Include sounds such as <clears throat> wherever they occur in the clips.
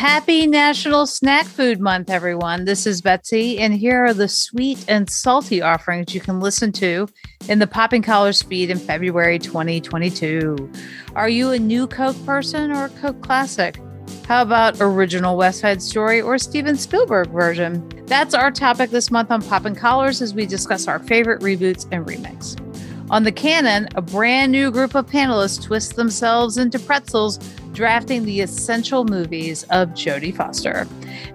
Happy National Snack Food Month, everyone. This is Betsy, and here are the sweet and salty offerings you can listen to in the Popping Collars feed in February 2022. Are you a new Coke person or a Coke Classic? How about original West Side Story or Steven Spielberg version? That's our topic this month on Popping Collars as we discuss our favorite reboots and remakes. On the Canon, a brand new group of panelists twist themselves into pretzels, drafting the essential movies of Jodie Foster.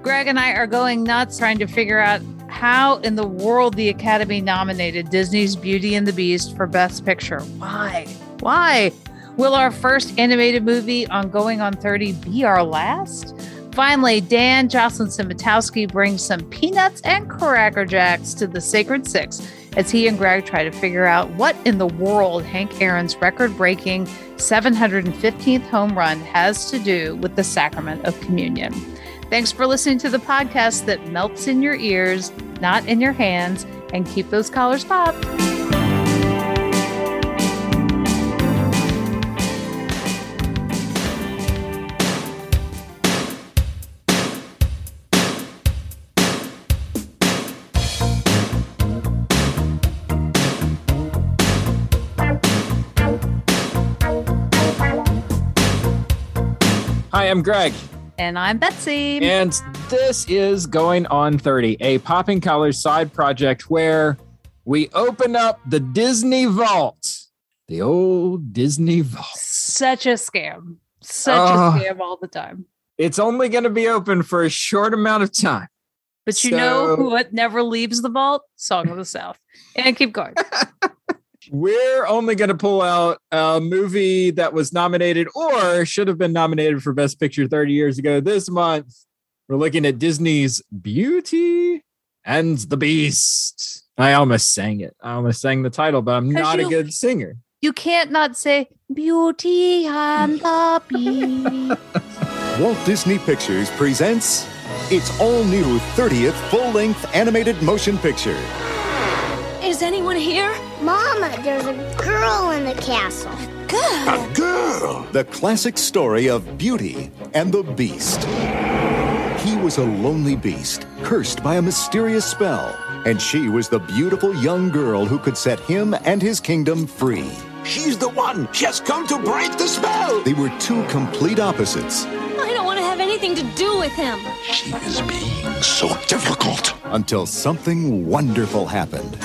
Greg and I are going nuts trying to figure out how in the world the Academy nominated Disney's Beauty and the Beast for Best Picture. Why? Why? Will our first animated movie on Going on 30 be our last? Finally, Dan Jocelyn Simitowski brings some peanuts and cracker jacks to the Sacred Six as he and Greg try to figure out what in the world Hank Aaron's record breaking 715th home run has to do with the sacrament of communion. Thanks for listening to the podcast that melts in your ears, not in your hands, and keep those collars popped. Hi, I'm Greg. And I'm Betsy. And this is Going on 30, a Popping Collars side project where we open up the Disney Vault. The old Disney Vault. Such a scam. Such Oh. a ah. scam all the time. It's only going to be open for a short amount of time. But you know what never leaves the vault? Song of the South. And keep going. <laughs> We're only going to pull out a movie that was nominated or should have been nominated for Best Picture 30 years ago this month. We're looking at Disney's Beauty and the Beast. I almost sang it. I almost sang the title, but I'm not you- a good singer. You can't not say Beauty and the Beast. <laughs> Walt Disney Pictures presents its all new 30th full length animated motion picture. Is anyone here? Mama, there's a girl in the castle. A girl? A girl! The classic story of Beauty and the Beast. He was a lonely beast, cursed by a mysterious spell, and she was the beautiful young girl who could set him and his kingdom free. She's the one. She has come to break the spell. They were two complete opposites anything to do with him. She is being so difficult. until something wonderful happened.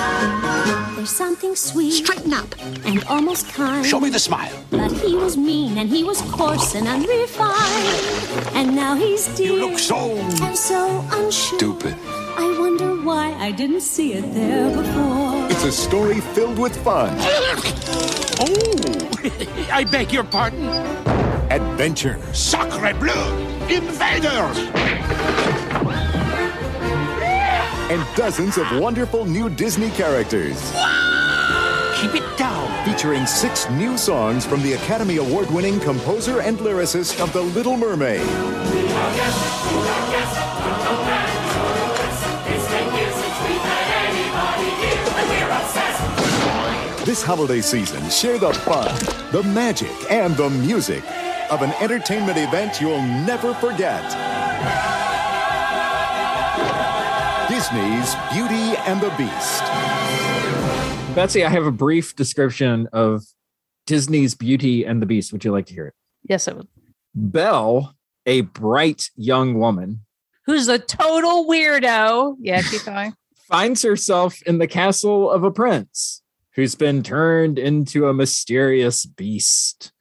There's something sweet Straighten up. and almost kind. Show me the smile. But he was mean and he was coarse and unrefined. And now he's dear. You look so and so unsure. stupid. I wonder why I didn't see it there before. It's a story filled with fun, <laughs> Oh, <laughs> I beg your pardon. Adventure, Sacre bleu! Invaders! and dozens of wonderful new Disney characters. Keep it down. featuring six new songs from the Academy Award winning composer and lyricist of The Little Mermaid. This holiday season, share the fun, the magic, and the music of an entertainment event you'll never forget. Disney's Beauty and the Beast. Betsy, I have a brief description of Disney's Beauty and the Beast. Would you like to hear it? yes, I would. Belle, a bright young woman, Who's a total weirdo. Yeah, keep <laughs> going. finds herself in the castle of a prince who's been turned into a mysterious beast.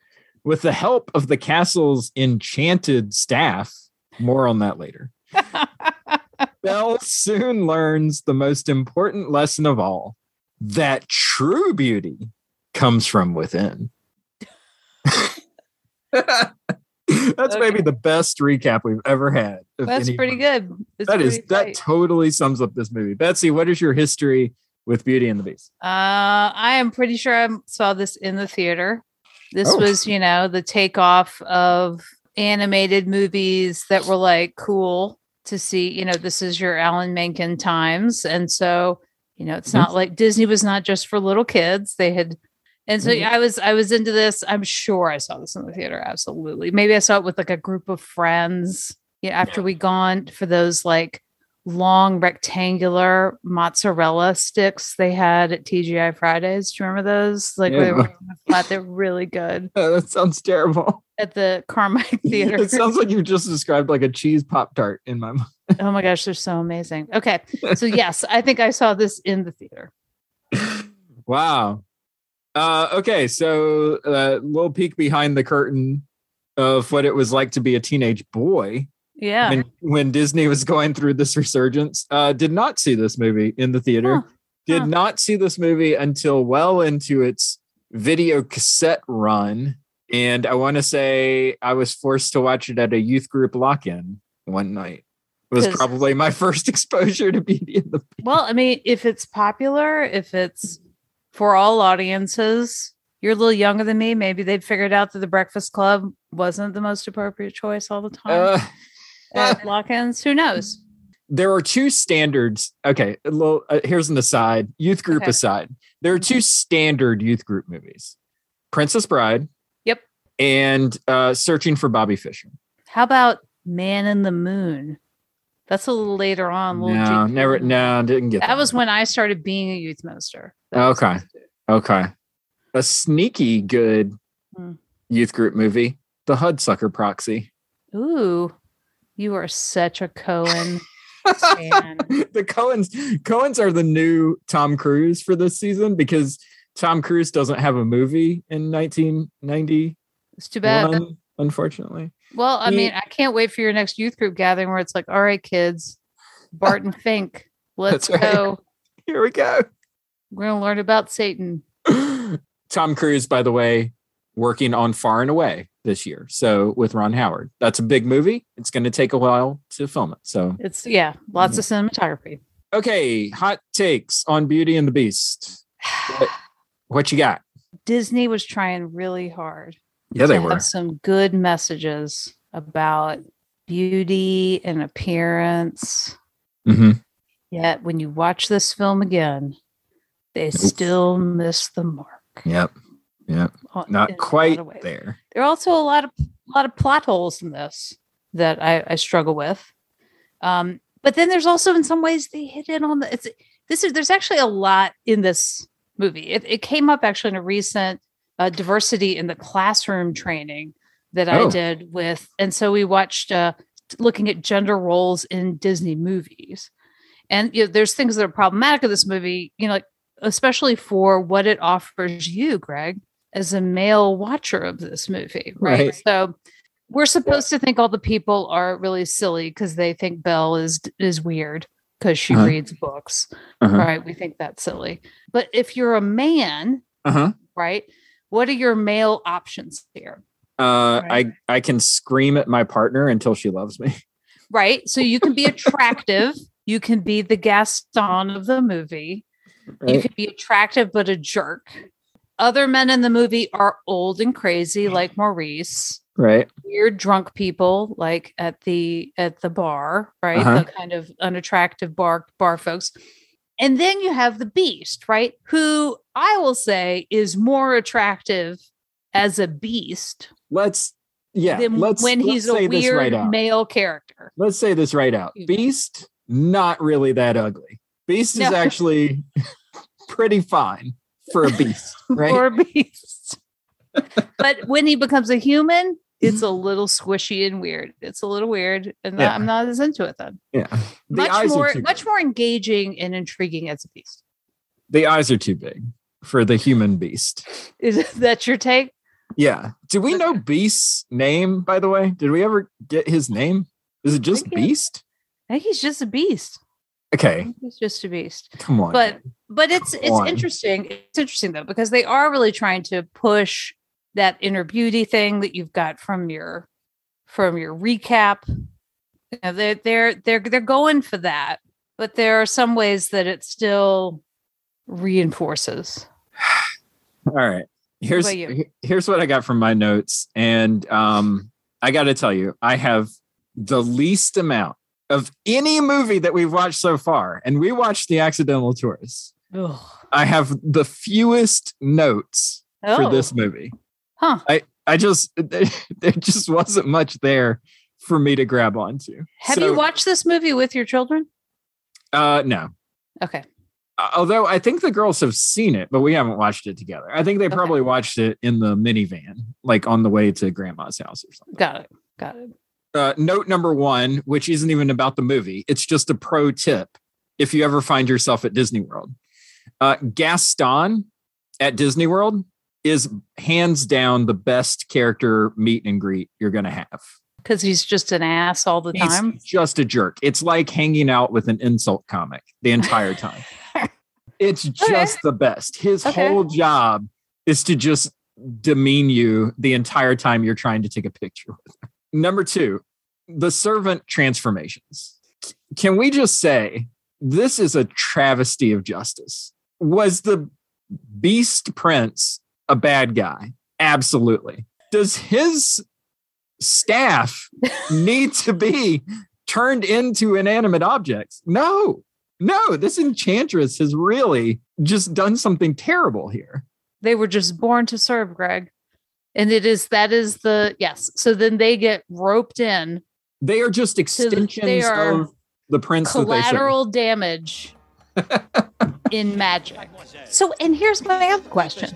With the help of the castle's enchanted staff, more on that later. <laughs> Belle soon learns the most important lesson of all that true beauty comes from within. <laughs> That's Okay. maybe the best recap we've ever had. That's any pretty good. It's That is pretty that great. totally sums up this movie. Betsy, what is your history with Beauty and the Beast? Uh, I am pretty sure I saw this in the theater. This Oh. was, you know, the takeoff of animated movies that were like cool to see. You know, this is your Alan Menken times, and so you know, it's Mhm. not like Disney was not just for little kids. They had, and so Mhm. I was, I was into this. I'm sure I saw this in the theater. Absolutely, maybe I saw it with like a group of friends. Yeah, after we gone for those like long rectangular mozzarella sticks they had at TGI Fridays. Do you remember those? Like Yeah. they were <laughs> flat. They're really good Uh, that sounds terrible. at the Carmike <laughs> Theater. it sounds like you just described like a cheese pop tart in my mind. oh my gosh, they're so amazing. Okay, so <laughs> yes, I think I saw this in the theater. Wow. Uh, okay, so a uh, little peek behind the curtain of what it was like to be a teenage boy Yeah. when, when Disney was going through this resurgence. Uh, did not see this movie in the theater. Huh, Did huh. not see this movie until well into its video cassette run. And I want to say I was forced to watch it at a youth group lock in one night. It was probably my <laughs> first exposure to Beauty and the Well, I mean, if it's popular, if it's for all audiences, you're a little younger than me. Maybe they'd figured out that the Breakfast Club wasn't the most appropriate choice all the time Uh, at lock-ins. Who knows? there are two standards. Okay, a little, uh, here's an aside. Youth group Okay. aside, there are two standard youth group movies: Princess Bride. Yep. And uh, Searching for Bobby Fischer. How about Man in the Moon? That's a little later on. little No, Jake never. No, didn't get That that was when I started being a youth minister. Okay. Okay. A sneaky good Hmm. youth group movie, The Hudsucker Proxy. Ooh, you are such a Coen fan. <laughs> the Coens Coens are the new Tom Cruise for this season because Tom Cruise doesn't have a movie in 1990. It's too bad. unfortunately. Well, I He- mean, I can't wait for your next youth group gathering where it's like, all right, kids, Barton Fink, <laughs> let's right. go. Here we go. We're gonna learn about Satan. <gasps> Tom Cruise, by the way, working on Far and Away this year. So with Ron Howard, that's a big movie. It's going to take a while to film it. So It's yeah, lots of cinematography. okay, hot takes on Beauty and the Beast. What, <sighs> what you got? Disney was trying really hard Yeah, they were. some good messages about beauty and appearance. hmm Yet when you watch this film again, they still miss the mark. Yep. On- Not quite there. There are also a lot of a lot of plot holes in this that I, I struggle with. Um, but then there's also in some ways they hit in on the it's this is there's actually a lot in this movie. It, it came up actually in a recent uh, diversity in the classroom training that I Oh. did with, and so we watched uh, looking at gender roles in Disney movies, and you know, there's things that are problematic of this movie. You know, like especially for what it offers you, Greg, as a male watcher of this movie, right? Right. So we're supposed to think all the people are really silly because they think Belle is is weird because she Uh-huh. reads books, Uh-huh. right? We think that's silly. But if you're a man, Uh-huh. right? What are your male options here? Uh, Right. I I can scream at my partner until she loves me. <laughs> Right? So you can be attractive, you can be the Gaston of the movie, you can be attractive but a jerk. Other men in the movie are old and crazy, like Maurice. Right. weird drunk people like at the at the bar right Uh-huh. the kind of unattractive bar bar folks and then you have the beast right who i will say is more attractive as a beast Let's yeah. than let's when let's he's say a weird right out. male character Let's say this right out. Beast not really that ugly. Beast is No. <laughs> actually <laughs> pretty fine for a beast, <laughs> right? or a beast <laughs> but when he becomes a human it's a mm-hmm. little squishy and weird it's a little weird and Yeah. i'm not as into it then yeah. The much more much more engaging and intriguing as a beast The eyes are too big for the human beast. is <laughs> that your take Yeah. Do we know Beast's name, by the way? Did we ever get his name? Is it just he- Beast? I think he's just a beast. Okay. he's just a beast. Come on. But but it's Come it's on. interesting. It's interesting though because they are really trying to push that inner beauty thing that you've got from your from your recap. You know, they're they're they're they're going for that, but there are some ways that it still reinforces. <sighs> All right. Here's he- here's what I got from my notes, and um, I got to tell you, I have the least amount of any movie that we've watched so far, and we watched The Accidental Tourist. Ugh. I have the fewest notes for Oh. this movie. Huh. I I just <laughs> there, there just wasn't much there for me to grab onto. Have So, you watched this movie with your children? Uh, no. Okay. Uh, Although I think the girls have seen it, but we haven't watched it together. I think they Okay. probably watched it in the minivan, like on the way to grandma's house or something. Got it. Got it. Uh, note number one, which isn't even about the movie, it's just a pro tip if you ever find yourself at Disney World. Uh, Gaston at Disney World is hands down the best character meet and greet you're going to have. Because he's just an ass all the He's time. just a jerk. It's like hanging out with an insult comic the entire time. <laughs> it's just the best. His Okay. whole job is to just demean you the entire time you're trying to take a picture with him. Number two, the servant transformations. Can we just say this is a travesty of justice? Was the Beast Prince a bad guy? Absolutely. Does his staff <laughs> need to be turned into inanimate objects? No, no. This enchantress has really just done something terrible here. They were just born to serve, Greg. And it is that is the yes. So then they get roped in They are just the- extensions they are of the prince that they serve. collateral damage <laughs> in magic. So, and here's my other question.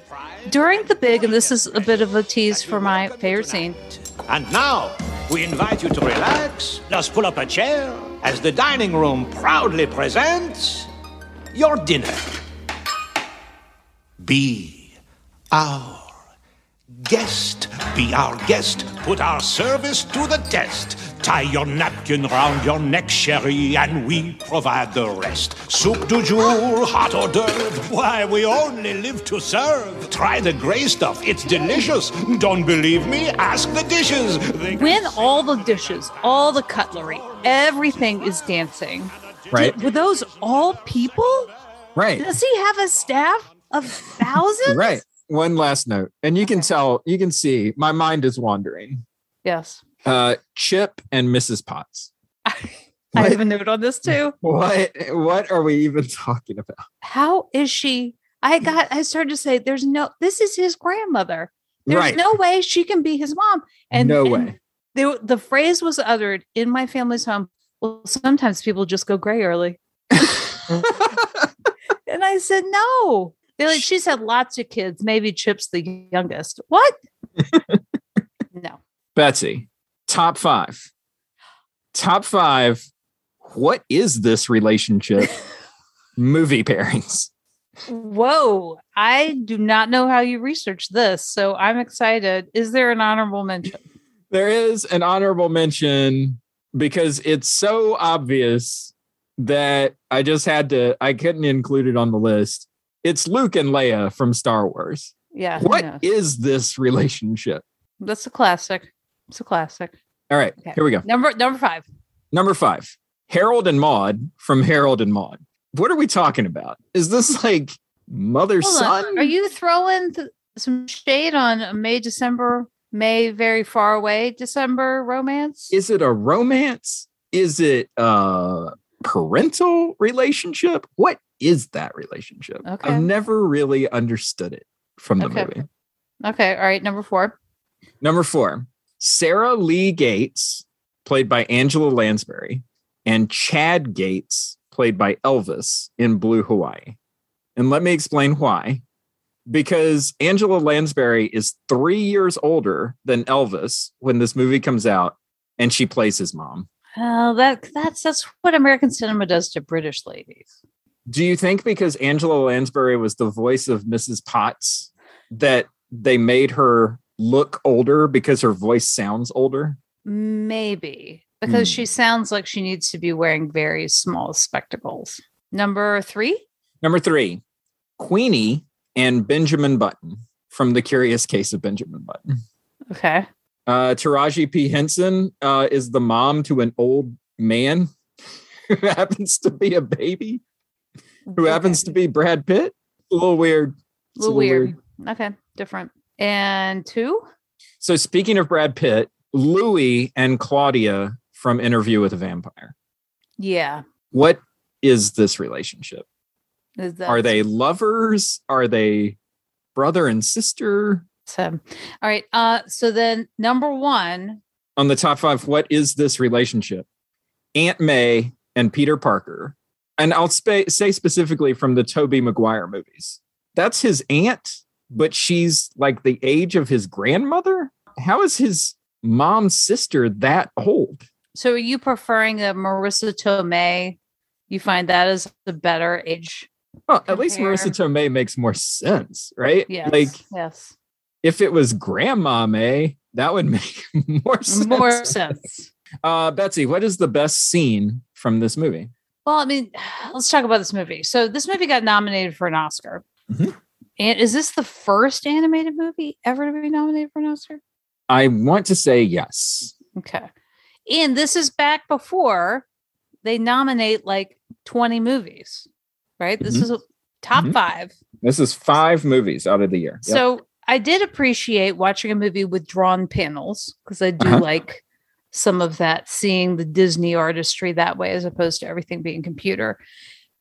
During the big, and this is a bit of a tease for my favorite scene. And now, we invite you to relax. Just pull up a chair as the dining room proudly presents your dinner. Be our guest. Be our guest. Put our service to the test. Tie your napkin round your neck, sherry, and we provide the rest. Soup du jour, hot hors d'oeuvre. Why, we only live to serve. Try the gray stuff. It's delicious. Don't believe me? Ask the dishes. They- When all the dishes, all the cutlery, everything is dancing. Right. Were those all people? Right. Does he have a staff of thousands? Right. One last note. And you can tell, you can see my mind is wandering. Yes. Uh Chip and Mrs. Potts. <laughs> I have a note on this too. What what are we even <laughs> talking about? How is she? I got, I started to say, there's no, this is his grandmother. There's Right. no way she can be his mom. And no and way. The, the phrase was uttered in my family's home. Well, sometimes people just go gray early. <laughs> And I said, no. They're like, she's had lots of kids. Maybe Chip's the youngest. What? <laughs> no. Betsy, top five. Top five. What is this relationship? <laughs> Movie pairings. Whoa. I do not know how you researched this. So I'm excited. Is there an honorable mention? There is an honorable mention because it's so obvious that I just had to, I couldn't include it on the list. It's Luke and Leia from Star Wars. Yeah. What is this relationship? That's a classic. It's a classic. All right, Okay. here we go. Number number five. Number five, Harold and Maude from Harold and Maude. What are we talking about? Is this like mother Hold son? on. Are you throwing th- some shade on a May, December, May, very far away December romance? Is it a romance? Is it a parental relationship? What is that relationship? Okay. I've never really understood it from the Okay. movie. okay. All right. Number four. Number four, Sarah Lee Gates, played by Angela Lansbury, and Chad Gates, played by Elvis in Blue Hawaii. And let me explain why. Because Angela Lansbury is three years older than Elvis when this movie comes out, and she plays his mom. Well, that that's that's what American cinema does to British ladies. Do you think because Angela Lansbury was the voice of Mrs. Potts that they made her look older because her voice sounds older? Maybe because Hmm. she sounds like she needs to be wearing very small spectacles. Number three. Number three, Queenie and Benjamin Button from The Curious Case of Benjamin Button. Okay. Uh, Taraji P. Henson uh, is the mom to an old man <laughs> who happens to be a baby, who happens to be Brad Pitt. A little weird. a It's a little weird. Okay, different. And two. So, speaking of Brad Pitt, Louis and Claudia from Interview with a Vampire. Yeah. What is this relationship? Is that Are they lovers? Are they brother and sister? So, all right. Uh, so then number one, on the top five, what is this relationship? Aunt May and Peter Parker. And I'll spa- say specifically from the Tobey Maguire movies. That's his aunt, but she's like the age of his grandmother. How is his mom's sister that old? So are you preferring a Marisa Tomei? You find that as the better age? Well, at least Marisa Tomei makes more sense, right? Yes. Like yes. if it was Grandma May, that would <laughs> make more sense. More sense. Uh, Betsy, what is the best scene from this movie? Well, I mean, <sighs> let's talk about this movie. So this movie got nominated for an Oscar. Mhm. And is this the first animated movie ever to be nominated for an Oscar? I want to say yes. Okay. And this is back before they nominate like 20 movies, right? This Mhm. is a top Mhm. five. This is five movies out of the year. Yep. So I did appreciate watching a movie with drawn panels because I do Uh-huh. like some of that, seeing the Disney artistry that way as opposed to everything being computer.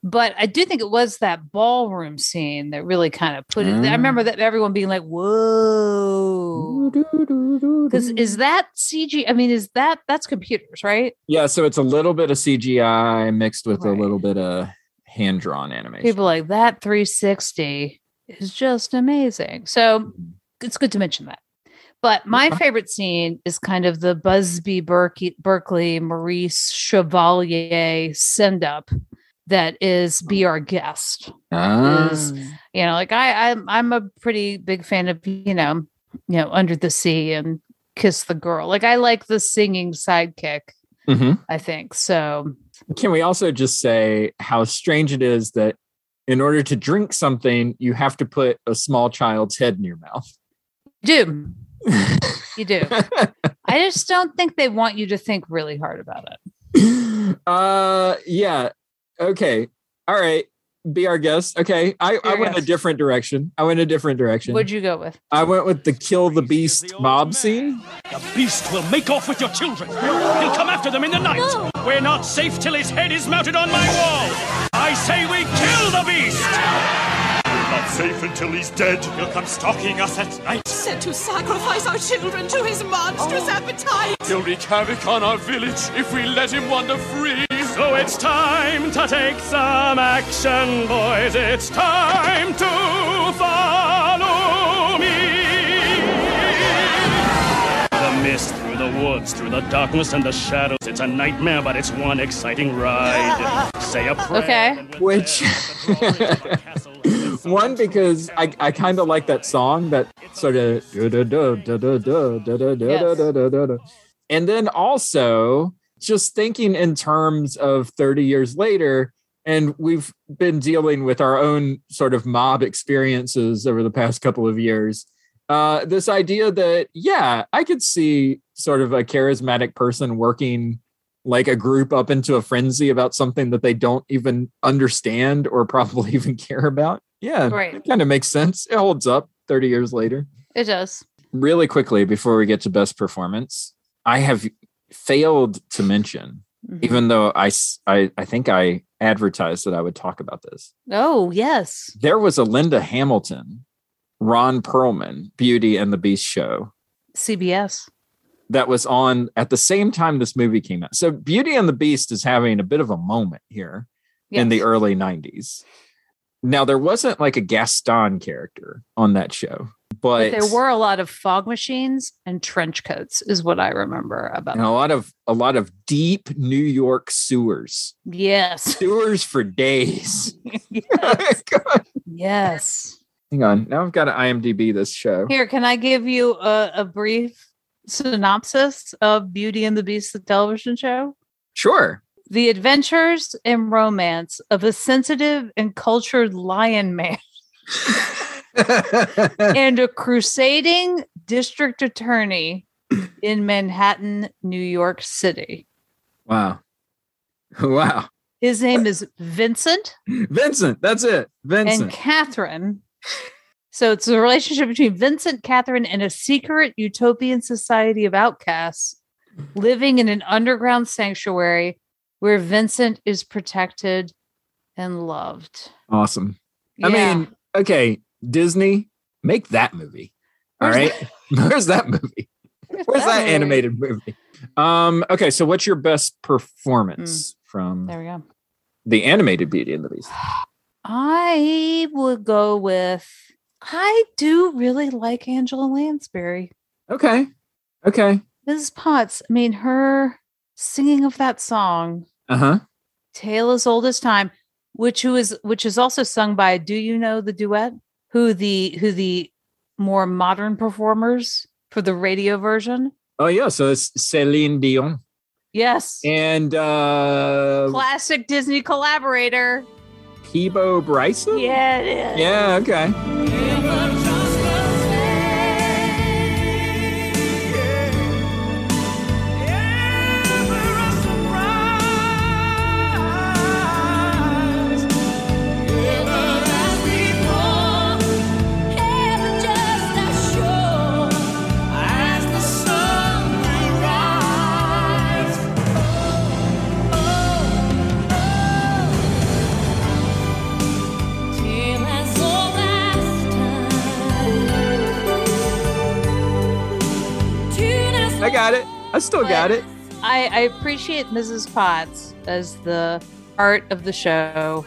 But I do think it was that ballroom scene that really kind of put it. I remember mm. that everyone being like, "Whoa!" Because is that CG? I mean, is that that's computers, right? yeah, so it's a little bit of CGI mixed with a little bit of hand drawn animation. People like that 360 is just amazing. So mm-hmm. it's good to mention that. But my favorite scene is kind of the Busby Berkeley, Berkeley Maurice Chevalier send up that is be our guest. Ah. is- You know, like I I'm I'm a pretty big fan of, you know, you know, Under the Sea and Kiss the Girl. Like I like the singing sidekick, Mhm. I think. So Can we also just say how strange it is that in order to drink something, you have to put a small child's head in your mouth? do. You do. <laughs> I just don't think they want you to think really hard about it. <laughs> uh yeah. Okay. All right. Be our guest. Okay. I, I our went a different direction. I went a different direction. What'd you go with? I went with the kill the beast mob scene. The beast will make off with your children. He'll come after them in the night. We're not safe till his head is mounted on my wall. I say we kill the beast. Not safe until he's dead. He'll come stalking us at night. Said to sacrifice our children to his monstrous oh. appetite. He'll wreak havoc on our village if we let him wander free. So it's time to take some action, boys. It's time to follow me. The mist through the woods, through the darkness and the shadows. It's a nightmare, but it's one exciting ride. <laughs> Say a prayer. Okay. Which- <laughs> One because I, I kind of like that song that sort of and then also just thinking in terms of 30 years later and we've been dealing with our own sort of mob experiences over the past couple of years uh, this idea that yeah i could see sort of a charismatic person working like a group up into a frenzy about something that they don't even understand or <laughs> probably even care about yeah Right. it kind of makes sense it holds up 30 years later It does. really quickly before we get to best performance i have failed to mention Mhm. even though I, I I think i advertised that i would talk about this Oh, yes. there was a linda hamilton ron perlman beauty and the beast show CBS. That was on at the same time this movie came out so beauty and the beast is having a bit of a moment here in the early 90s now there wasn't like a gaston character on that show but, But there were a lot of fog machines and trench coats, is what I remember about. and a lot of a lot of deep New York sewers, Yes. sewers for days. <laughs> <laughs> yes. Yes. Hang on, now I've got to IMDb this show. Here, can I give you a, a brief synopsis of Beauty and the Beast, the television show? Sure. The adventures and romance of a sensitive and cultured lion man <laughs> and a crusading district attorney in Manhattan, New York City. wow, <laughs> wow, His name is Vincent Vincent. That's it, Vincent. and. Catherine. <laughs> So it's a relationship between Vincent, Catherine, and a secret utopian society of outcasts living in an underground sanctuary where Vincent is protected and loved. awesome. I mean, okay, Disney, make that movie. All Where's right, <laughs> where's that movie? Where's that, movie? animated movie? Um, okay, so what's your best performance from There we go. the animated Beauty and the Beast? I would go with. I do really like Angela Lansbury. Okay. Okay. Mrs. Potts. I mean, her singing of that song, Uh-huh. "Tale as Old as Time," which who is which is also sung by. Do you know the duet? Who the who the more modern performers for the radio version? Oh yeah, so it's Celine Dion. Yes, And uh classic Disney collaborator. Peabo Bryson? Yeah, it is. Yeah, okay. I still got it. I, I appreciate Mrs. Potts as the art of the show,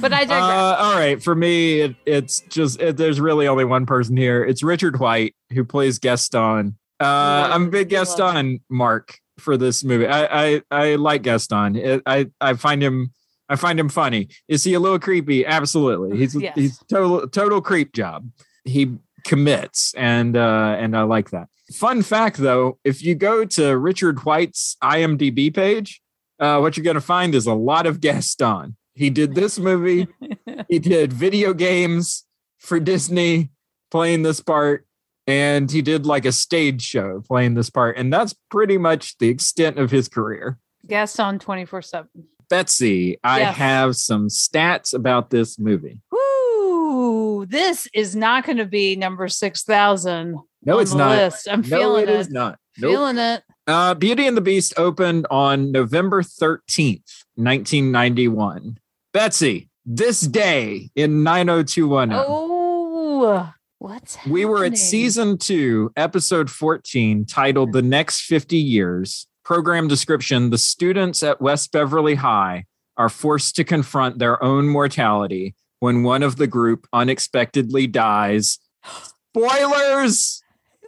but I <laughs> digress. Uh, all right, for me, it, it's just it, there's really only one person here. It's Richard White who plays Gaston. Uh, I'm a big Gaston mark for this movie. I I, I like Gaston. It, I I find him I find him funny. Is he a little creepy? Absolutely. He's Yes. he's total total creep job. He commits, and uh, and I like that. Fun fact though, if you go to Richard White's IMDb page, uh, what you're going to find is a lot of Gaston. He did this movie. <laughs> he did video games for Disney playing this part, and he did like a stage show playing this part. And that's pretty much the extent of his career. Gaston 24 7. Betsy, I Yes. have some stats about this movie. Woo! This is not going to be number 6,000. No, it's not. List. I'm no, feeling it it. is not. Nope. Feeling it. Uh, Beauty and the Beast opened on November 13th, 1991. Betsy, this day in 90210. Oh, what's happening? We were at season two, episode 14, titled The Next 50 Years. Program description The students at West Beverly High are forced to confront their own mortality when one of the group unexpectedly dies. <gasps> Spoilers!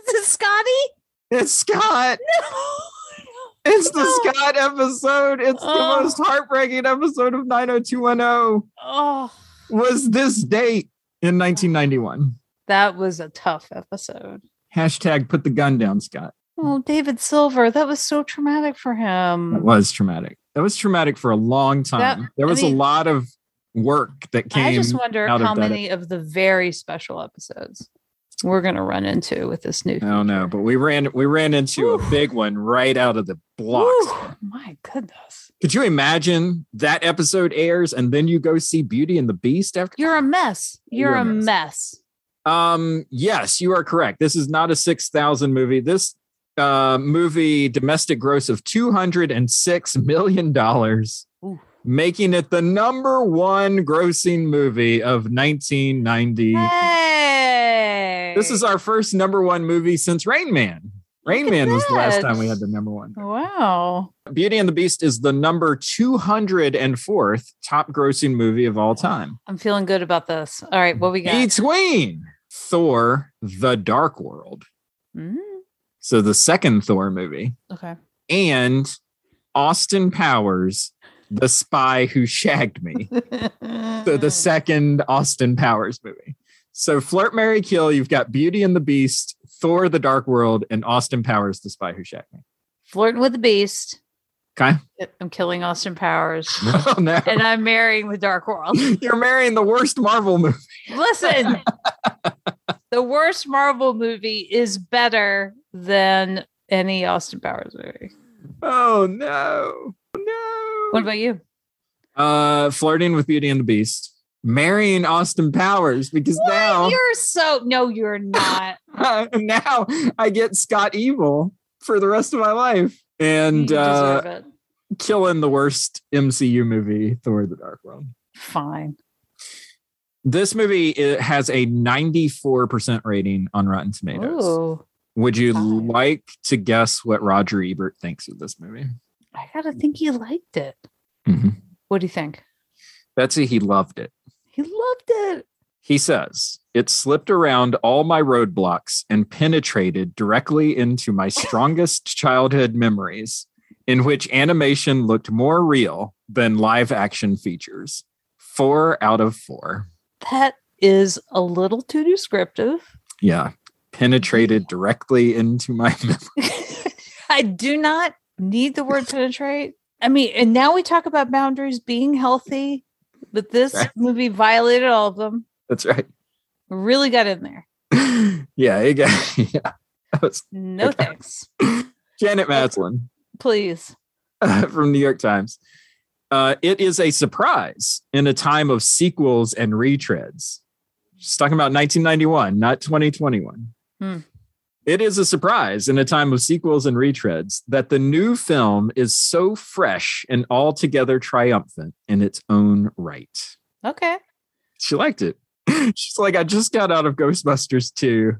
Is <laughs> it Scotty? It's Scott! <laughs> It's the Scott episode. It's the Oh. most heartbreaking episode of 90210. Oh, oh. Was this date in 1991? that was a tough episode. Hashtag put the gun down, Scott. Oh, David Silver. That was so traumatic for him. It was traumatic. That was traumatic for a long time. That- there I was mean- a lot of work that came. I just wonder how many of the very special episodes we're going to run into with this new. I don't know, but we ran we ran into a big one right out of the blocks. My goodness. Could you imagine that episode airs and then you go see Beauty and the Beast after? You're a mess. You're, You're a mess. mess. Um, yes, you are correct. This is not a 6,000 movie. This uh, movie domestic gross of 206 million dollars, making it the number one grossing movie of 1990. Hey. This is our first number one movie since Rain Man. Rain Man was the last time we had the number one. Wow. Beauty and the Beast is the number 204th top grossing movie of all time. I'm feeling good about this. All right, what we got? Between Thor, The Dark World, Mm, so the second Thor movie, okay. and Austin Powers, The Spy Who Shagged Me, <laughs> so the second Austin Powers movie. So Flirt, Mary, Kill, you've got Beauty and the Beast, Thor, The Dark World, and Austin Powers, The Spy Who Shagged Me. Flirting with the beast. Okay. I'm killing Austin Powers. <laughs> Oh no. and I'm marrying the Dark World. <laughs> You're marrying the worst Marvel movie. Listen, <laughs> the worst Marvel movie is better than any Austin Powers movie. Oh no. No. What about you? Uh flirting with Beauty and the Beast. Marrying Austin Powers because now You're so no, you're <laughs> not. now I get Scott Evil for the rest of my life. And uh killing the worst MCU movie, Thor the Dark World. Fine. This movie it has a 94% rating on Rotten Tomatoes. Ooh. Would you Five. like to guess what Roger Ebert thinks of this movie? I gotta think he liked it. Mhm. What do you think? Betsy, he loved it. He loved it. He says, It slipped around all my roadblocks and penetrated directly into my <laughs> strongest childhood memories, in which animation looked more real than live action features. Four out of four. That is a little too descriptive. Yeah. Penetrated <laughs> directly into my memory. <laughs> I do not need the word penetrate. I mean, and now we talk about boundaries being healthy, but this Right. movie violated all of them. That's right. Really got in there. <laughs> yeah, it got, <laughs> yeah. Was No Okay. thanks. <laughs> Janet Maslin. Please. from New York Times. Uh, it is a surprise in a time of sequels and retreads. She's talking about 1991, not 2021. Hmm. It is a surprise in a time of sequels and retreads that the new film is so fresh and altogether triumphant in its own right. Okay. She liked it. <laughs> She's like, I just got out of Ghostbusters 2.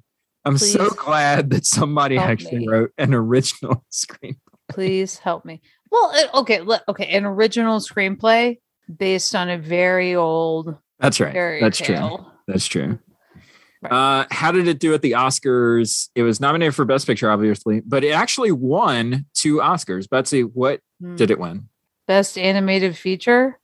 I'm so glad that somebody actually me. wrote an original <laughs> screenplay. Please help me. Well, okay. Look, okay. An original screenplay based on a very old That's right. That's true. That's true. Right. Uh, how did it do at the Oscars? It was nominated for Best Picture, obviously, but it actually won two Oscars. Betsy, what Hmm. did it win? Best animated feature.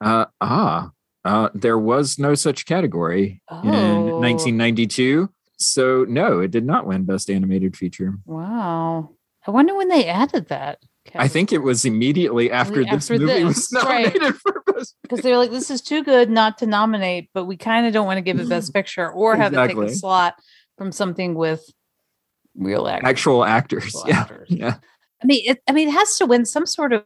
Uh, ah, uh, there was no such category in Oh. 1992. So, no, it did not win Best Animated Feature. Wow. I wonder when they added that. I think it was immediately after this after movie was this, <laughs> right. nominated for because <laughs> they're like, this is too good not to nominate, but we kind of don't want to give it best <clears throat> picture or have it take a slot from something with real actors. Actual actors. Actual Yeah. actors. Yeah. I mean, it, I mean, it has to win some sort of.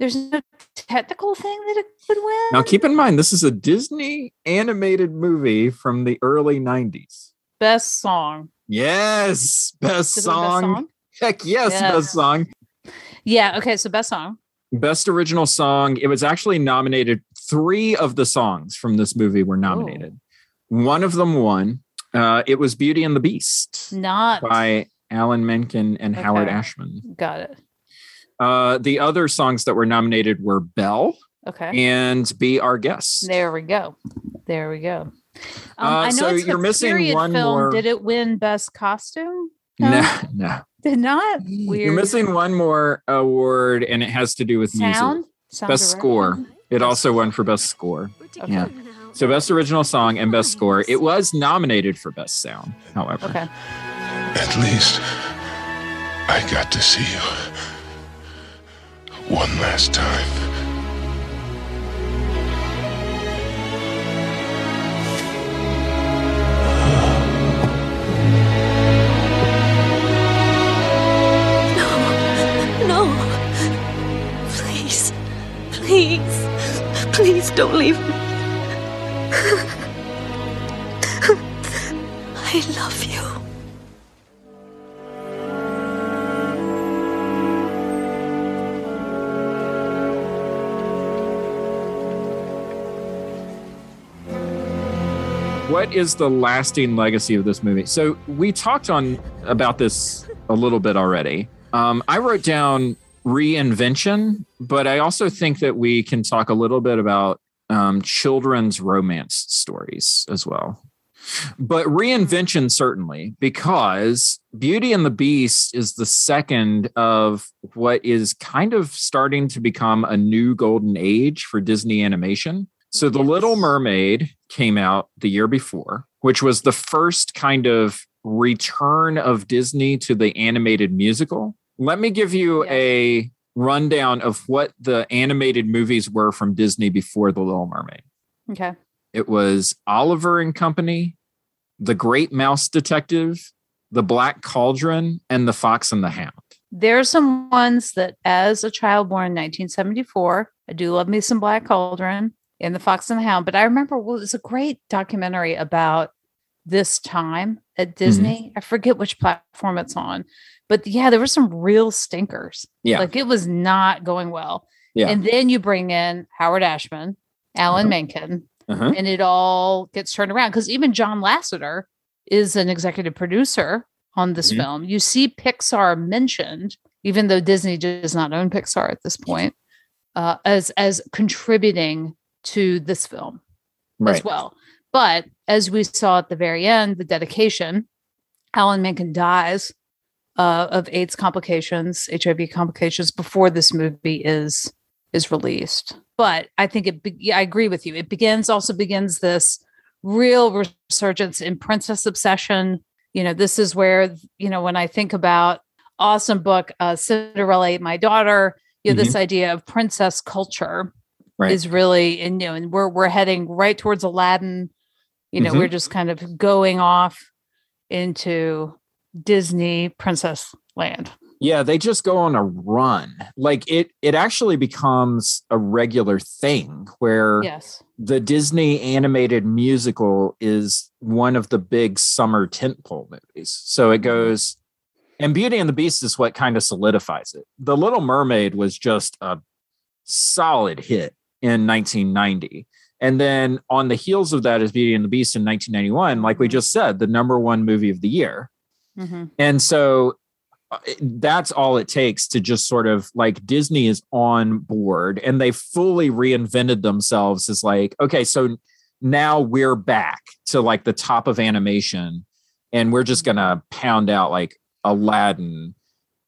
There's no technical thing that it could win. Now, keep in mind, this is a Disney animated movie from the early 90s. best song. Yes, best win best song. song? Heck yes, Yes. best song. Yeah. Okay. So best song. Best original song. It was actually nominated. Three of the songs from this movie were nominated. One of them won. Uh, it was Beauty and the Beast Not by Alan Menken and Howard Ashman. got it. Uh, the other songs that were nominated were Belle Okay. and Be Our Guest. There we go. There we go. Um, Uh, I know so it's you're missing one film. more- Did it win best costume? No, no. Did not. Weird. You're missing one more award, and it has to do with sound. music. Sound Best direction? score. It also won for best score. Okay. Yeah. So best original song and best score. It was nominated for best sound, however. Okay. At least I got to see you one last time. Please. Please don't leave me. I love you. What is the lasting legacy of this movie? So we talked on about this a little bit already. Um, I wrote down reinvention, but I also think that we can talk a little bit about um, children's romance stories as well. But reinvention certainly, because Beauty and the Beast is the second of what is kind of starting to become a new golden age for Disney animation. So The Little Mermaid came out the year before, which was the first kind of return of Disney to the animated musical. Let me give you a rundown of what the animated movies were from Disney before The Little Mermaid. Okay. It was Oliver and Company, The Great Mouse Detective, The Black Cauldron, and The Fox and the Hound. There are some ones that, as a child born in 1974, I do love me some Black Cauldron and The Fox and the Hound. But I remember well, it was a great documentary about this time Mm-hmm. at Disney. I forget which platform it's on, but yeah, there were some real stinkers. Yeah. Like it was not going well. Yeah. And then you bring in Howard Ashman, Alan Menken, Uh-huh. and it all gets turned around because even John Lasseter is an executive producer on this Mhm. film. You see Pixar mentioned, even though Disney does not own Pixar at this point, uh, as as contributing to this film Right. as well. But as we saw at the very end, the dedication, Alan Menken dies uh, of AIDS complications, HIV complications before this movie is is released. But I think it. Be- I agree with you. It begins also begins this real resurgence in princess obsession. You know, this is where you know when I think about awesome book uh, Cinderella, My Daughter. You know, this idea of princess culture Right. is really and you know and we're we're heading right towards aladdin you know Mhm. we're just kind of going off into disney princess land Yeah, they just go on a run. Like it it actually becomes a regular thing where yes the Disney animated musical is one of the big summer tentpole movies. So it mm-hmm. goes and Beauty and the Beast is what kind of solidifies it. The Little Mermaid was just a solid hit in 1990. And then on the heels of that is Beauty and the Beast in 1991, like we mm-hmm. just said, the number one movie of the year. Mhm. And so uh, that's all it takes to just sort of like Disney is on board and they fully reinvented themselves as like, okay, so now we're back to like the top of animation and we're just going to pound out like Aladdin,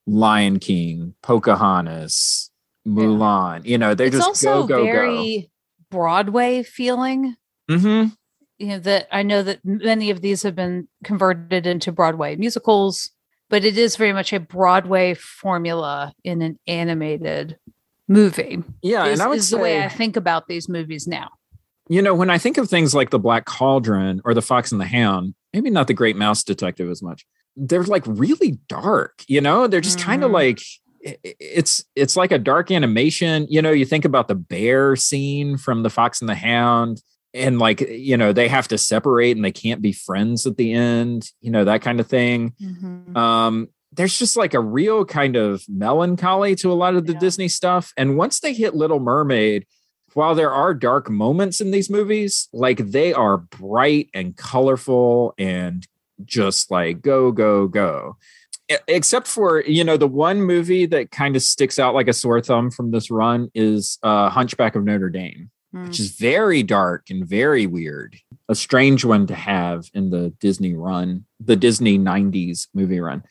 Lion King, Pocahontas, Mulan. You know, they it's just also go, go, very broadway feeling go. You know that i know that many of these have been converted into broadway musicals but it is very much a broadway formula in an animated movie Yeah. is, and I would is say, the way i think about these movies now you know, when I think of things like the Black Cauldron or the Fox and the Hound, maybe not the Great Mouse Detective as much. They're like really dark, you know. They're just kind of mm-hmm. like it's it's like a dark animation. You know, you think about the bear scene from the Fox and the Hound, and like you know they have to separate and they can't be friends at the end. You know that kind of thing. Um, there's just like a real kind of melancholy to a lot of the Yeah. Disney stuff. And once they hit Little Mermaid, while there are dark moments in these movies, like they are bright and colorful and just like go, go, go. Except for, you know, the one movie that kind of sticks out like a sore thumb from this run is uh, Hunchback of Notre Dame, Mm. which is very dark and very weird. A strange one to have in the Disney run, the Disney 90s movie run.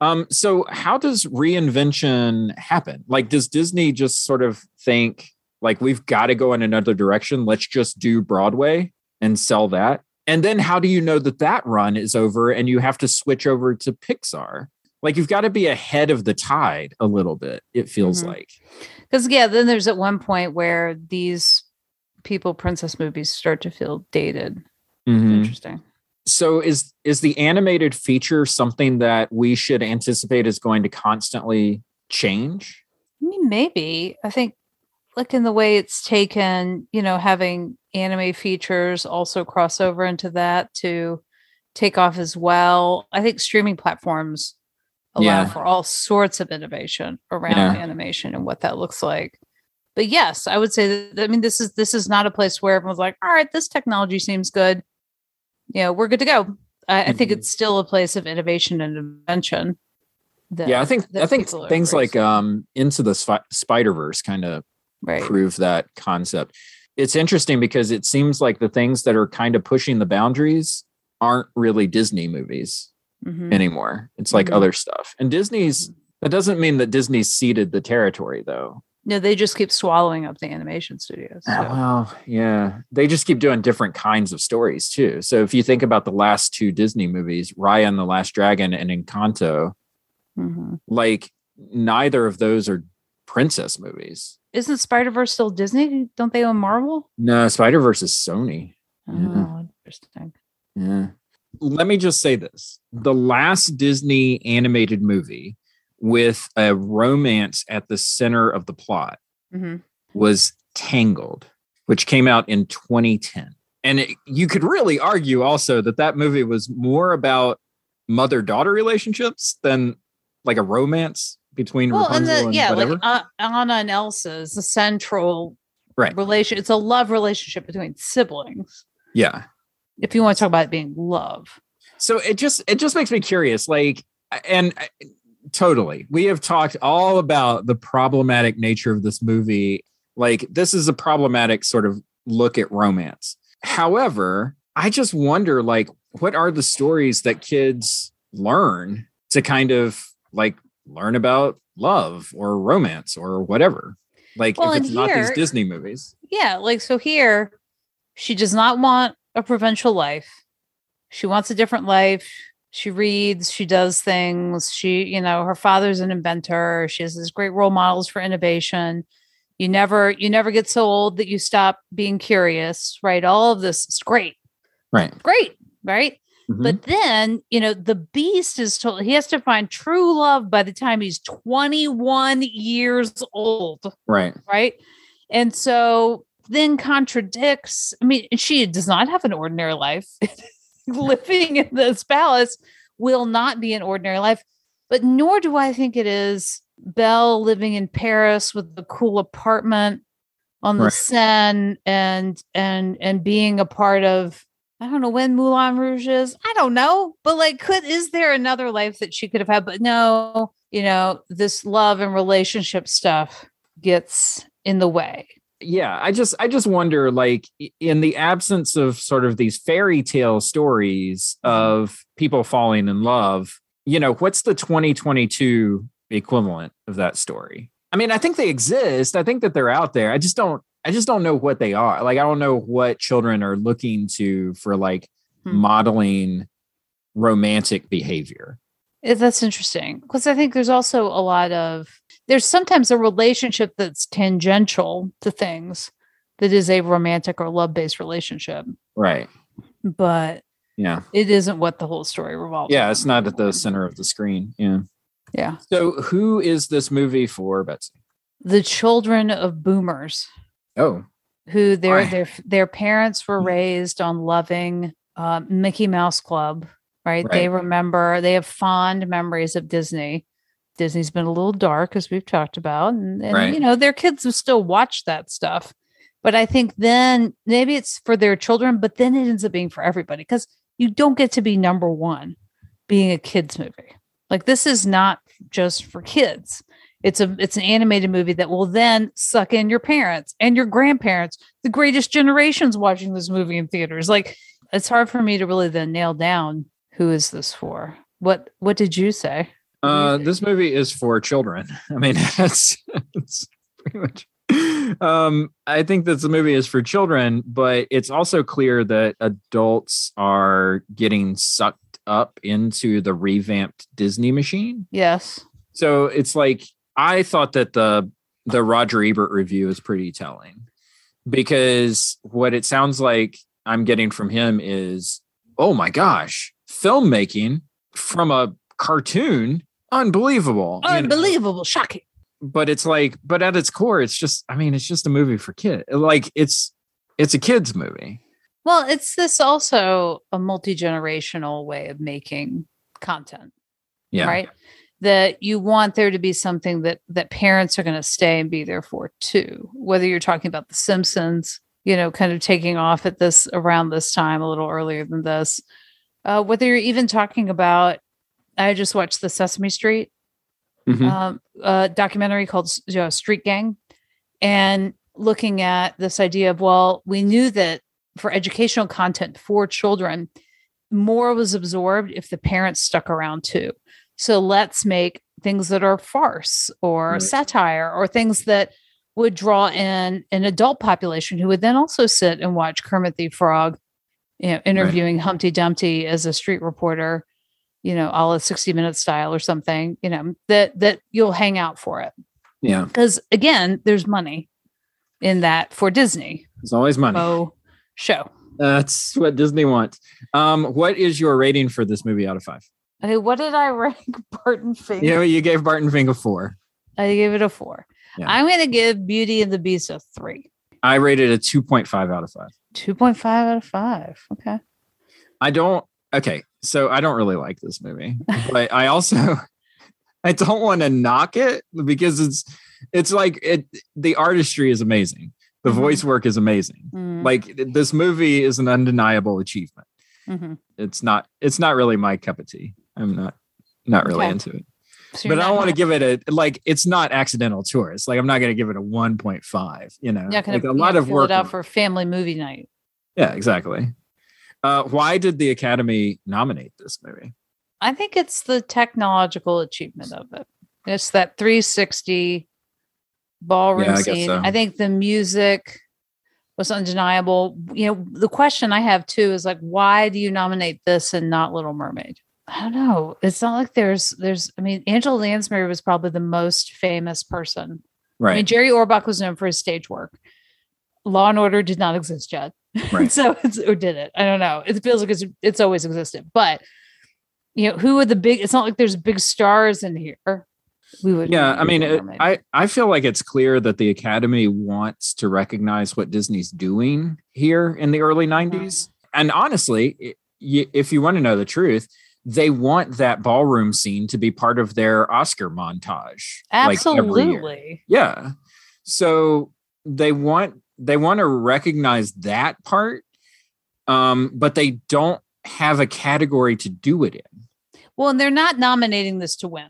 Um, so how does reinvention happen? Like, does Disney just sort of think like we've got to go in another direction? Let's just do Broadway and sell that. And then how do you know that that run is over and you have to switch over to Pixar? Like you've got to be ahead of the tide a little bit. It feels Mhm. like. because yeah then there's at one point where these people princess movies start to feel dated Mhm. interesting So is is the animated feature something that we should anticipate is going to constantly change? I mean, maybe. I think, like in the way it's taken, you know, having anime features also cross over into that to take off as well. I think streaming platforms allow Yeah. for all sorts of innovation around Yeah. animation and what that looks like. But yes, I would say that I mean this is this is not a place where everyone's like, all right, this technology seems good. You know, we're good to go. I, I think Mhm. it's still a place of innovation and invention. that- yeah, I think I think things like um into the Spi- Spider Verse kind of right. prove that concept. It's interesting because it seems like the things that are kind of pushing the boundaries aren't really Disney movies Mhm. anymore. It's like Mhm. other stuff. And Disney's that doesn't mean that Disney's ceded the territory though. No, they just keep swallowing up the animation studios. Ah, so- Well, yeah, they just keep doing different kinds of stories too. So if you think about the last two Disney movies, Raya and the Last Dragon and Encanto, Mhm. like neither of those are princess movies. Isn't Spider Verse still Disney? Don't they own Marvel? No, Spider Verse is Sony. Oh, Yeah. interesting. Yeah. Let me just say this the last Disney animated movie with a romance at the center of the plot hmm was Tangled, which came out in 2010. And it, you could really argue also that that movie was more about mother daughter relationships than like a romance between Well, and the and yeah, whatever. like uh, Anna and Elsa is the central right. relation. It's a love relationship between siblings. Yeah. If you want to talk about it being love, So it just it just makes me curious. Like, and totally, we have talked all about the problematic nature of this movie. Like, this is a problematic sort of look at romance. However, I just wonder, like, what are the stories that kids learn to kind of like learn about love or romance or whatever? Like, Well, if it's not these Disney movies, Yeah, like so here, she does not want a provincial life. She wants a different life. She reads, she does things. She, you know, her father's an inventor. She has these great role models for innovation. You never, you never get so old that you stop being curious, right? All of this is great, right? great, right? Mhm. But then, you know, the beast is told he has to find true love by the time he's 21 years old right. right? And so then contradicts. I mean, she does not have an ordinary life. <laughs> <laughs> Living in this palace will not be an ordinary life, but nor do I think it is Belle living in Paris with the cool apartment on the Right. Seine and and and being a part of I don't know when Moulin Rouge is. I don't know, but like, could is there another life that she could have had? But no, you know, this love and relationship stuff gets in the way. Yeah i just i just wonder like in the absence of sort of these fairy tale stories of people falling in love you know what's the 2022 equivalent of that story? I mean i think they exist i think that they're out there i just don't i just don't know what they are like i don't know what children are looking to for like Hmm. modeling romantic behavior. Eh, That's interesting because I think there's also a lot of there's sometimes a relationship that's tangential to things that is a romantic or love based relationship, right. But yeah. it isn't what the whole story revolves. yeah it's not at the center of the screen yeah. Yeah. so who is this movie for betsy? The children of boomers. Oh. Who their their their parents were raised on loving uh, Mickey Mouse Club, right? They remember they have fond memories of Disney. Disney's been a little dark, as we've talked about, and, and Right. you know their kids will still watch that stuff. But I think then maybe it's for their children, but then it ends up being for everybody because you don't get to be number one being a kids movie. Like this is not just for kids. It's a it's an animated movie that will then suck in your parents and your grandparents, the greatest generations watching this movie in theaters. Like it's hard for me to really then nail down who is this for. What what did you say? Uh, this movie is for children. <laughs> I mean, <laughs> that's, that's pretty much. Um, I think that the movie is for children, but it's also clear that adults are getting sucked up into the revamped Disney machine. Yes. So it's like I thought that the the Roger Ebert review is pretty telling because what it sounds like I'm getting from him is, oh my gosh, filmmaking from a cartoon, unbelievable. you know? Unbelievable, shocking. But it's like, but at its core, it's just, I mean, it's just a movie for kids. Like it's it's a kids movie. Well, it's this also a multi-generational way of making content. Yeah. right that you want there to be something that that parents are going to stay and be there for too whether you're talking about the simpsons you know kind of taking off at this around this time a little earlier than this uh, whether you're even talking about i just watched the sesame street Mhm. um, uh, documentary called you know, street gang and looking at this idea of well we knew that for educational content for children more was absorbed if the parents stuck around too so let's make things that are farce or Right. satire or things that would draw in an adult population who would then also sit and watch Kermit the Frog, you know, interviewing Humpty Dumpty as a street reporter, you know, all a 60 minute style or something, you know, that that you'll hang out for it. Yeah. Because again, there's money in that for Disney. There's always money. Oh, show. That's what Disney wants. Um, what is your rating for this movie out of five? Okay, what did I <laughs> rank Barton Fink? You know, you gave Barton Fink a four. I gave it a four. Yeah. I'm going to give Beauty and the Beast a three. I rated a 2.5 out of five. 2.5 out of five. Okay. I don't okay, so I don't really like this movie, <laughs> but I also <laughs> I don't want to knock it because it's it's like it the artistry is amazing. The Mhm. voice work is amazing. Mm. Like this movie is an undeniable achievement. Mhm. It's not it's not really my cup of tea. I'm not not really Okay. into it. So but I don't want to give it a like it's not accidental tourist. Like I'm not going to give it a 1.5, you know. Gonna like a lot of work. it out for family movie night. yeah, exactly. Uh why did the Academy nominate this movie? I think it's the technological achievement of it. It's that 360 ballroom Yeah, I scene. so. I think the music was undeniable. You know, the question I have too is like, why do you nominate this and not Little Mermaid? I don't know. It's not like there's there's. I mean, Angela Lansbury was probably the most famous person. Right. I mean. Jerry Orbach was known for his stage work. Law and Order did not exist yet, <laughs> Right. so it's or did it? I don't know. It feels like it's it's always existed, but you know, who are the big? It's not like there's big stars in here. We would, yeah i mean it, i i feel like it's clear that the academy wants to recognize what disney's doing here in the early uh-huh. 90s and honestly i- y- if you want to know the truth they want that ballroom scene to be part of their oscar montage like, absolutely. yeah so they want they want to recognize that part um but they don't have a category to do it in Well, and they're not nominating this to win.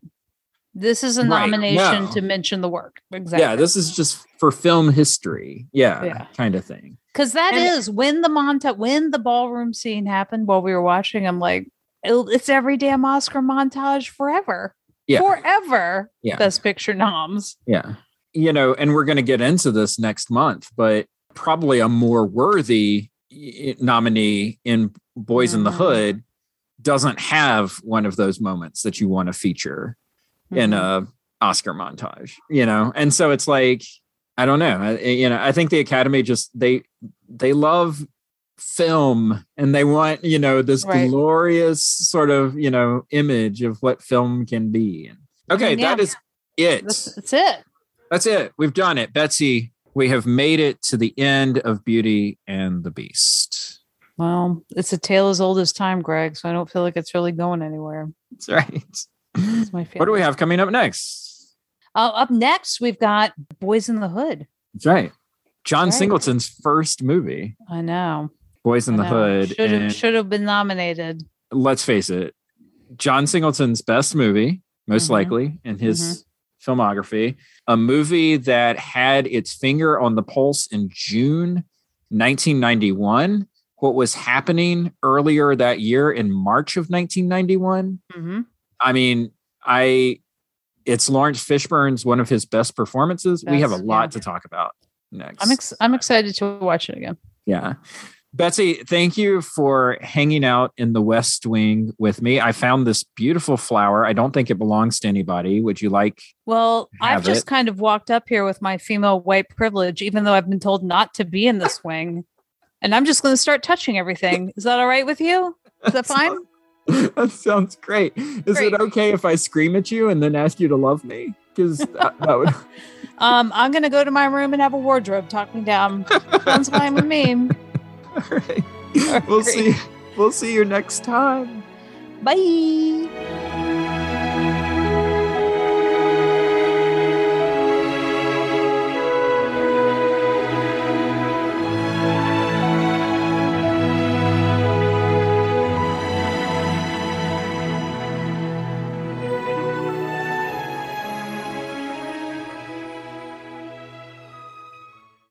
This is a Right, nomination no. to mention the work. Exactly. yeah this is just for film history yeah, Yeah. kind of thing Because that And- is when the montage, when the ballroom scene happened while we were watching. I'm like, it's every damn Oscar montage forever, yeah forever. Yeah. Best Picture noms. Yeah. You know, and we're going to get into this next month, but probably a more worthy nominee in Boys in the Mhm. Hood doesn't have one of those moments that you want to feature in Mhm. a Oscar montage, you know? And so it's like I don't know, I, you know, I think the Academy just they they love film and they want, you know, this Right. glorious sort of, you know, image of what film can be. Okay, Yeah. that is it. That's, that's it. That's it. We've done it. Betsy, we have made it to the end of Beauty and the Beast. Well, it's a tale as old as time, Greg. So I don't feel like it's really going anywhere. That's right. It's my What do we have coming up next? Uh, up next, we've got Boyz n the Hood. That's right. John Right. Singleton's first movie, I know. Boyz n the Hood. Should have should have been nominated. let's face it, John Singleton's best movie, most Mhm. likely in his filmography, a movie that had its finger on the pulse in June 1991. What was happening earlier that year in March of 1991? Mhm. I mean, I it's Laurence Fishburne's one of his best performances. we have a lot yeah. to talk about next. I'm ex- I'm excited to watch it again. Yeah. Betsy, thank you for hanging out in the West Wing with me. I found this beautiful flower. I don't think it belongs to anybody. Would you like? Well, I've just it. kind of walked up here with my female white privilege, even though I've been told not to be in the swing. And I'm just going to start touching everything. Is that all right with you? Is that fine? <laughs> that sounds great. Is Great. it okay if I scream at you and then ask you to love me? Because <laughs> that, that would. Um, I'm going to go to my room and have a wardrobe talk me down. Sounds fine with me. <laughs> <laughs> All right. We'll see. We'll see you next time. Bye.